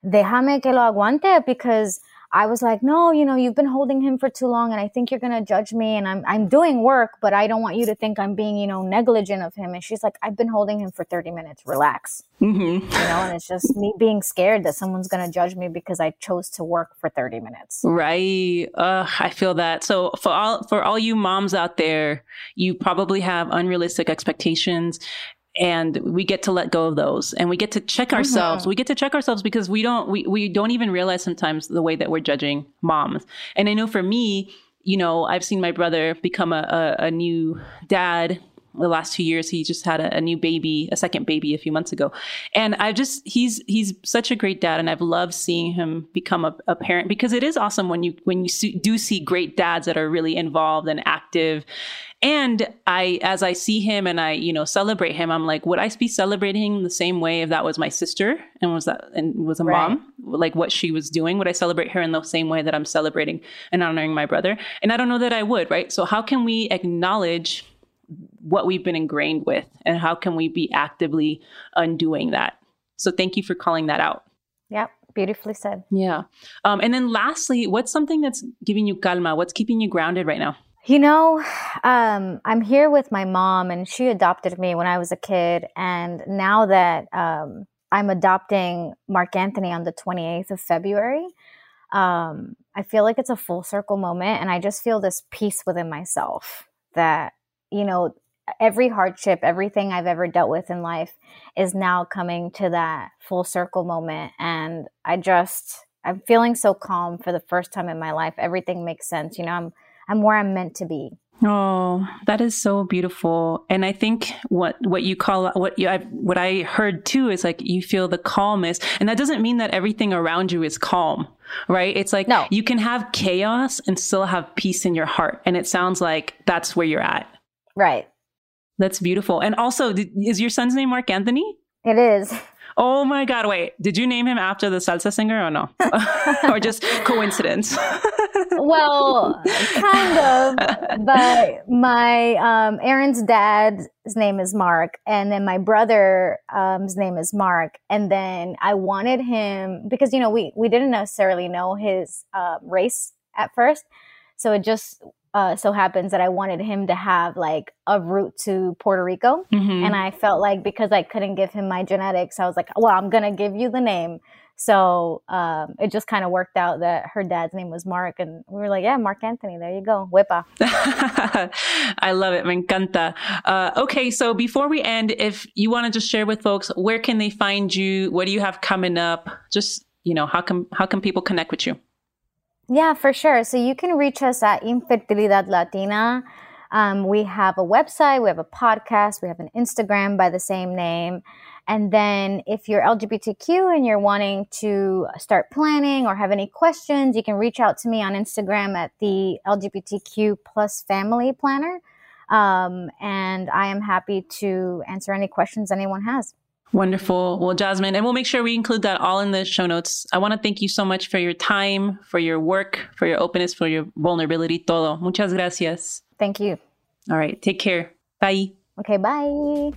déjame que lo aguante because I was like, no, you know, you've been holding him for too long and I think you're going to judge me and I'm, I'm doing work, but I don't want you to think I'm being, you know, negligent of him. And she's like, I've been holding him for 30 minutes. Relax. Mm-hmm. You know, and it's just me being scared that someone's going to judge me because I chose to work for 30 minutes. Right. Uh, I feel that. So for all, for all you moms out there, you probably have unrealistic expectations and we get to let go of those and we get to check ourselves mm-hmm. we get to check ourselves because we don't we, we don't even realize sometimes the way that we're judging moms and i know for me you know i've seen my brother become a, a, a new dad the last two years he just had a, a, new baby a second baby a few months ago and i just he's he's such a great dad and i've loved seeing him become a, a parent because it is awesome when you when you see, do see great dads that are really involved and active and I, as I see him and I, you know, celebrate him, I'm like, would I be celebrating the same way if that was my sister and was that and was a right. mom? like what she was doing? Would I celebrate her in the same way that I'm celebrating and honoring my brother? And I don't know that I would, right? So how can we acknowledge what we've been ingrained with and how can we be actively undoing that? So thank you for calling that out. Yep. Beautifully said. Yeah. Um, and then lastly, what's something that's giving you calma? What's keeping you grounded right now? You know, um, I'm here with my mom, and she adopted me when I was a kid. And now that um, I'm adopting Mark Anthony on the 28th of February, um, I feel like it's a full circle moment. And I just feel this peace within myself that, you know, every hardship, everything I've ever dealt with in life is now coming to that full circle moment. And I just, I'm feeling so calm for the first time in my life. Everything makes sense. You know, I'm, I'm where I'm meant to be. Oh, that is so beautiful. And I think what, what you call, what you, I've, what I heard too is like you feel the calmness. And that doesn't mean that everything around you is calm, right? It's like no. you can have chaos and still have peace in your heart. And it sounds like that's where you're at. Right. That's beautiful. And also, is your son's name Mark Anthony? It is. Oh my God. Wait, did you name him after the salsa singer or no? or just coincidence? well, kind of. But my, um, Aaron's dad's name is Mark. And then my brother's um, name is Mark. And then I wanted him because, you know, we, we didn't necessarily know his uh, race at first. So it just uh, so happens that I wanted him to have like a route to Puerto Rico. Mm-hmm. And I felt like because I couldn't give him my genetics, I was like, well, I'm going to give you the name. So um, it just kind of worked out that her dad's name was Mark. And we were like, yeah, Mark Anthony, there you go. Whippa. I love it. Me encanta. Uh, okay. So before we end, if you want to just share with folks, where can they find you? What do you have coming up? Just, you know, how can, how can people connect with you? Yeah, for sure. So you can reach us at Infertilidad Latina. Um, we have a website, we have a podcast, we have an Instagram by the same name. And then if you're LGBTQ and you're wanting to start planning or have any questions, you can reach out to me on Instagram at the LGBTQ plus family planner. Um, and I am happy to answer any questions anyone has. Wonderful. Well, Jasmine, and we'll make sure we include that all in the show notes. I want to thank you so much for your time, for your work, for your openness, for your vulnerability, todo. Muchas gracias. Thank you. All right. Take care. Bye. Okay. Bye.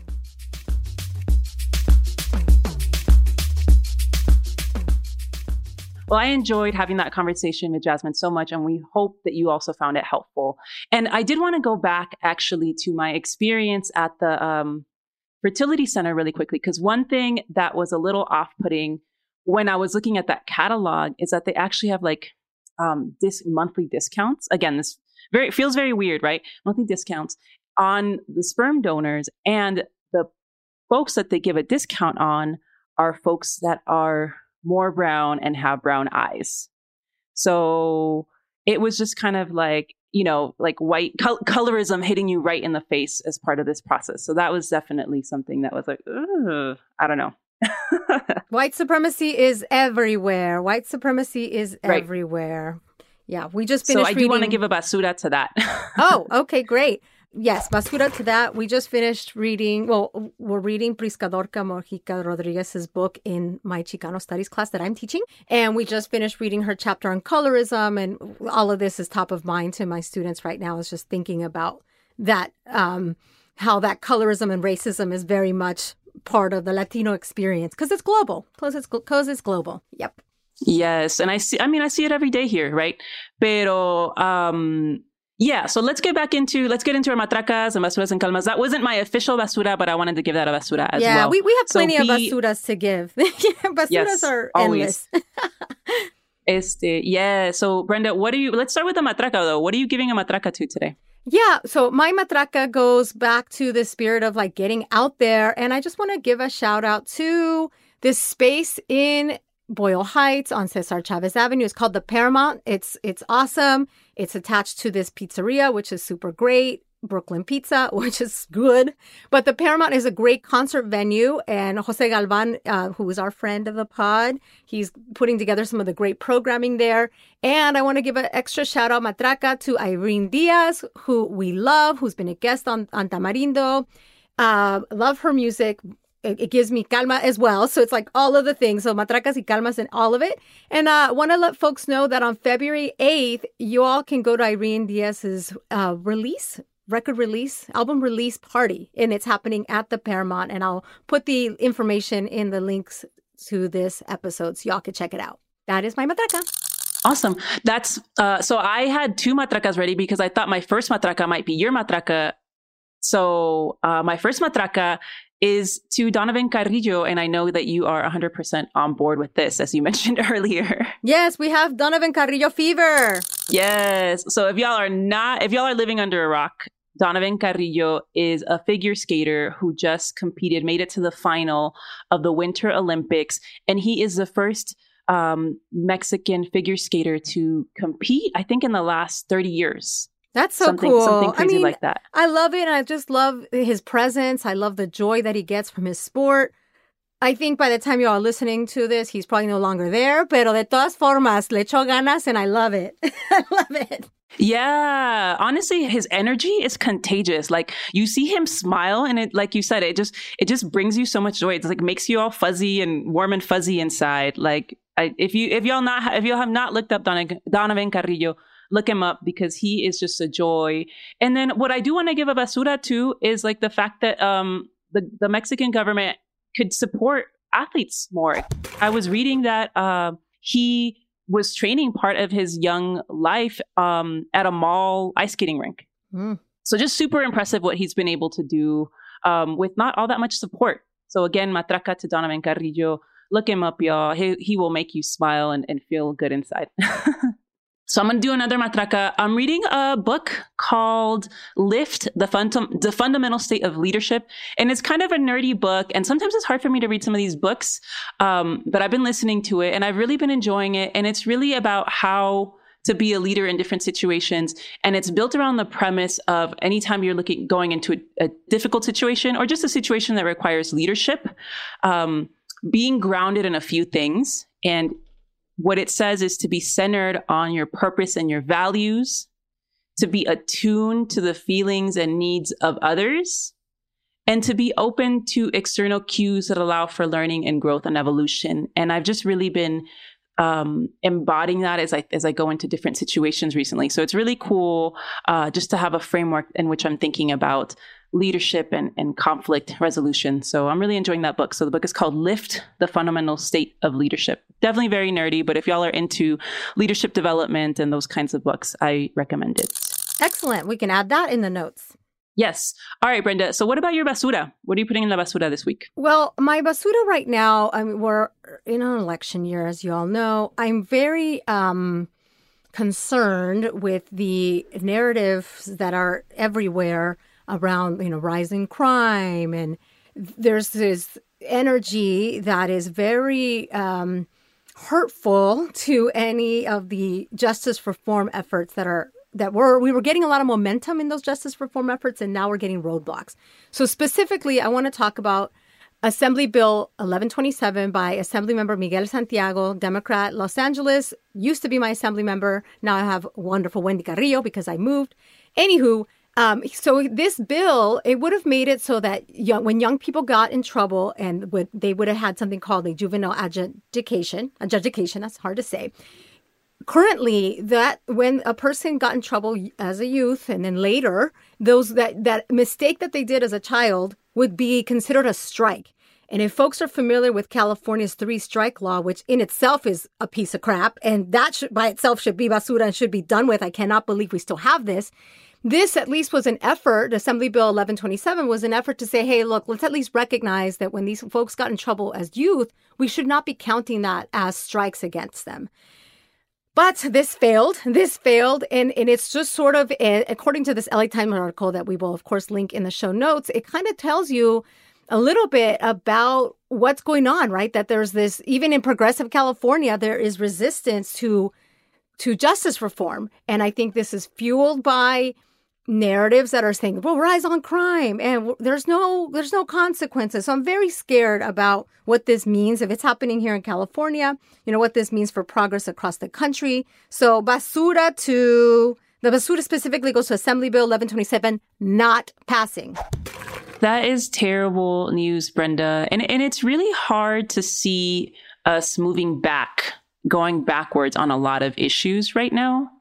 Well, I enjoyed having that conversation with Jasmine so much, and we hope that you also found it helpful. And I did want to go back actually to my experience at the um, fertility center really quickly because one thing that was a little off-putting when I was looking at that catalog is that they actually have like um this monthly discounts. Again, this very feels very weird, right? Monthly discounts on the sperm donors and the folks that they give a discount on are folks that are more brown and have brown eyes. So it was just kind of like you know, like white col- colorism hitting you right in the face as part of this process. So that was definitely something that was like, I don't know. White supremacy is everywhere. White supremacy is right. everywhere. Yeah, we just finished. So I do want to give a basura to that. oh, okay, great. Yes, basura to that. We just finished reading, well, we're reading Prisca Dorcas Mojica Rodriguez's book in my Chicano Studies class that I'm teaching. And we just finished reading her chapter on colorism. And all of this is top of mind to my students right now, is just thinking about that, um, how that colorism and racism is very much part of the Latino experience because it's global, because it's, cause it's global. Yep. Yes. And I see, I mean, I see it every day here, right? Pero, um, yeah, so let's get back into let's get into our matracas and basuras and calmas. That wasn't my official basura, but I wanted to give that a basura as yeah, well. Yeah, we, we have plenty so of basuras to give. basuras yes, are endless. este, yeah. So Brenda, what do you? Let's start with the matraca though. What are you giving a matraca to today? Yeah, so my matraca goes back to the spirit of like getting out there, and I just want to give a shout out to this space in Boyle Heights on Cesar Chavez Avenue. It's called the Paramount. It's it's awesome. It's attached to this pizzeria, which is super great. Brooklyn Pizza, which is good. But the Paramount is a great concert venue. And Jose Galvan, uh, who is our friend of the pod, he's putting together some of the great programming there. And I want to give an extra shout out, Matraca, to Irene Diaz, who we love, who's been a guest on, on Tamarindo. Uh, love her music it, gives me calma as well. So it's like all of the things. So matracas y calmas and all of it. And I uh, want to let folks know that on February 8th, you all can go to Irene Diaz's uh, release record release, album release party, and it's happening at the Paramount. And I'll put the information in the links to this episode so y'all can check it out. That is my matraca. Awesome. That's uh, so I had two matracas ready because I thought my first matraca might be your matraca. So uh, my first matraca is to Donovan Carrillo, and I know that you are 100% on board with this, as you mentioned earlier. Yes, we have Donovan Carrillo fever. Yes. So if y'all are not, if y'all are living under a rock, Donovan Carrillo is a figure skater who just competed, made it to the final of the Winter Olympics, and he is the first um, Mexican figure skater to compete, I think, in the last 30 years. That's so something, cool. Something crazy I mean, like that. I love it. And I just love his presence. I love the joy that he gets from his sport. I think by the time you are listening to this, he's probably no longer there. Pero de todas formas, le echo ganas and I love it. I love it. Yeah, honestly, his energy is contagious. Like you see him smile, and it, like you said, it just it just brings you so much joy. It's like makes you all fuzzy and warm and fuzzy inside. Like I, if you if y'all not if y'all have not looked up Donovan Carrillo, look him up because he is just a joy. And then what I do want to give a basura to is like the fact that um the the Mexican government could support athletes more. I was reading that uh, he was training part of his young life um, at a mall ice skating rink. Mm. So just super impressive what he's been able to do um, with not all that much support. So again, matraca to Donovan Carrillo. Look him up, y'all. He, he will make you smile and, and feel good inside. So I'm going to do another matraca. I'm reading a book called Lift, the, Fun- the Fundamental State of Leadership. And it's kind of a nerdy book. And sometimes it's hard for me to read some of these books. Um, but I've been listening to it and I've really been enjoying it. And it's really about how to be a leader in different situations. And it's built around the premise of anytime you're looking, going into a, a difficult situation or just a situation that requires leadership, um, being grounded in a few things and what it says is to be centered on your purpose and your values, to be attuned to the feelings and needs of others, and to be open to external cues that allow for learning and growth and evolution. And I've just really been um, embodying that as I as I go into different situations recently. So it's really cool uh, just to have a framework in which I'm thinking about leadership and, and conflict resolution. So I'm really enjoying that book. So the book is called Lift the Fundamental State of Leadership. Definitely very nerdy, but if y'all are into leadership development and those kinds of books, I recommend it. Excellent. We can add that in the notes. Yes. All right, Brenda. So what about your basura? What are you putting in the basura this week? Well, my basura right now, I mean, we're in an election year, as you all know. I'm very um, concerned with the narratives that are everywhere around you know rising crime. And there's this energy that is very um, hurtful to any of the justice reform efforts that are that were we were getting a lot of momentum in those justice reform efforts and now we're getting roadblocks. So specifically i want to talk about assembly bill 1127 by assembly member miguel santiago democrat los angeles used to be my assembly member. Now i have wonderful wendy carrillo because i moved. Anywho um, so this bill, it would have made it so that young, when young people got in trouble and would, they would have had something called a juvenile adjudication, adjudication, that's hard to say. Currently, that when a person got in trouble as a youth and then later, those that, that mistake that they did as a child would be considered a strike. And if folks are familiar with California's three strike law, which in itself is a piece of crap, and that should, by itself should be basura and should be done with, I cannot believe we still have this. This at least was an effort. Assembly Bill 1127 was an effort to say, hey, look, let's at least recognize that when these folks got in trouble as youth, we should not be counting that as strikes against them. But this failed. This failed. And, and it's just sort of, eh, according to this LA Times article that we will, of course, link in the show notes, it kind of tells you a little bit about what's going on, right? That there's this, even in progressive California, there is resistance to, to justice reform. And I think this is fueled by narratives that are saying well rise on crime and there's no there's no consequences so i'm very scared about what this means if it's happening here in california you know what this means for progress across the country so basura to the basura specifically goes to assembly bill 1127 not passing that is terrible news, Brenda. And, and it's really hard to see us moving back, going backwards on a lot of issues right now.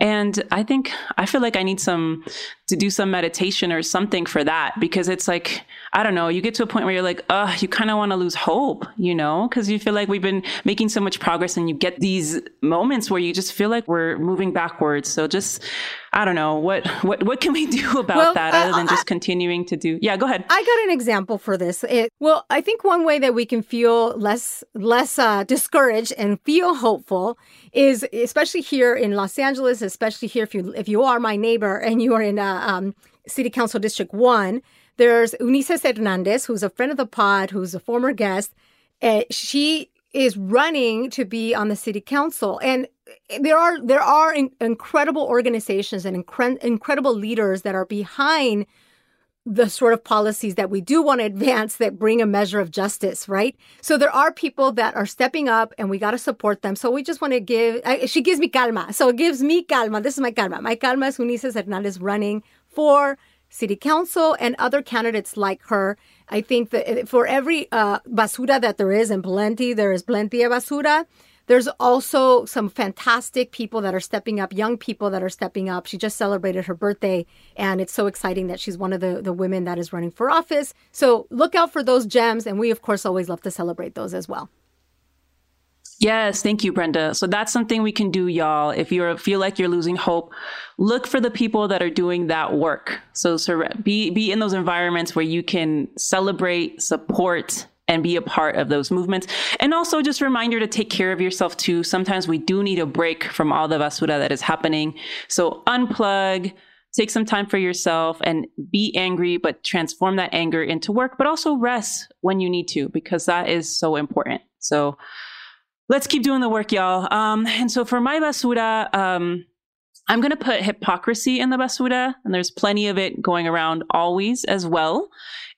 And I think I feel like I need some to do some meditation or something for that because it's like, I don't know, you get to a point where you're like, oh, you kind of want to lose hope, you know, because you feel like we've been making so much progress and you get these moments where you just feel like we're moving backwards. So just, I don't know, what what what can we do about Well, that uh, other than just continuing to do? Yeah, go ahead. I got an example for this. It, well, I think one way that we can feel less less uh, discouraged and feel hopeful is, especially here in Los Angeles, especially here if you if you are my neighbor and you are in uh, um, City Council District One. There's Eunisses Hernandez, who's a friend of the pod, who's a former guest. Uh, she is running to be on the city council, and there are there are in, incredible organizations and incre- incredible leaders that are behind the sort of policies that we do want to advance that bring a measure of justice, right? So there are people that are stepping up and we got to support them. So we just want to give, I, she gives me calma. So it gives me calma. This is my calma. My calma is Eunisses Hernandez running for city council and other candidates like her. I think that for every uh, basura that there is, and plenty, there is plenty of basura. There's also some fantastic people that are stepping up, young people that are stepping up. She just celebrated her birthday, and it's so exciting that she's one of the, the women that is running for office. So look out for those gems, and we, of course, always love to celebrate those as well. Yes, thank you, Brenda. So that's something we can do, y'all. If you feel like you're losing hope, look for the people that are doing that work. So, sur- be be in those environments where you can celebrate, support, and be a part of those movements. And also, just reminder to take care of yourself too. Sometimes we do need a break from all the basura that is happening. So, unplug. Take some time for yourself and be angry, but transform that anger into work, but also rest when you need to, because that is so important. So, let's keep doing the work, y'all. Um, and so for my basura, um, I'm going to put hypocrisy in the basura, and there's plenty of it going around always as well.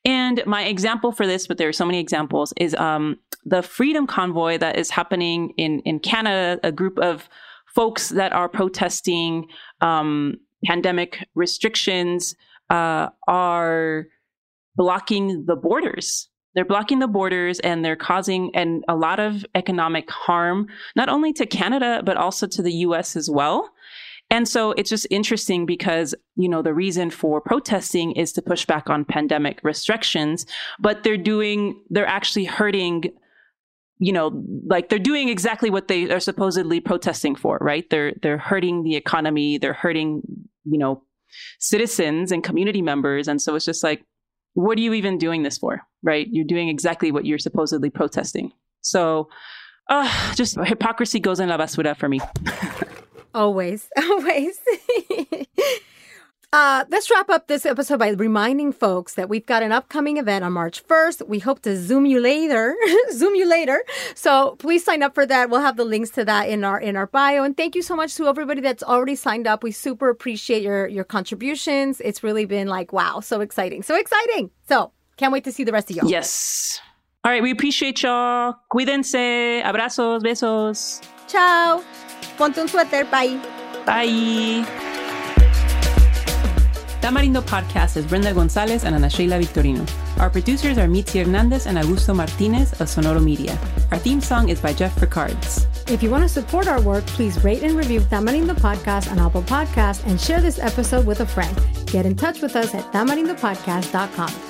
And my example for this, but there are so many examples, is um, the Freedom Convoy that is happening in in Canada. A group of folks that are protesting um, pandemic restrictions uh, are blocking the borders they're blocking the borders and they're causing and a lot of economic harm not only to canada but also to the us as well and so it's just interesting because you know the reason for protesting is to push back on pandemic restrictions but they're doing they're actually hurting you know like they're doing exactly what they are supposedly protesting for right? They're they're hurting the economy they're hurting you know citizens and community members. And so it's just like what are you even doing this for right? You're doing exactly what you're supposedly protesting. So uh, just hypocrisy goes in la basura for me Always, always. Uh, let's wrap up this episode by reminding folks that we've got an upcoming event on March 1st. We hope to Zoom you later, Zoom you later. So please sign up for that. We'll have the links to that in our in our bio. And thank you so much to everybody that's already signed up. We super appreciate your your contributions. It's really been like wow, so exciting, so exciting. So can't wait to see the rest of y'all. yes all right we appreciate y'all cuídense abrazos besos Ciao. Ponte un suéter. Bye. Bye. Tamarindo Podcast is Brenda Gonzalez and Ana Sheila Victorino. Our producers are Mitzi Hernandez and Augusto Martinez of Sonoro Media. Our theme song is by Jeff Ricards. If you want to support our work, please rate and review Tamarindo Podcast on Apple Podcasts and share this episode with a friend. Get in touch with us at tamarindopodcast.com.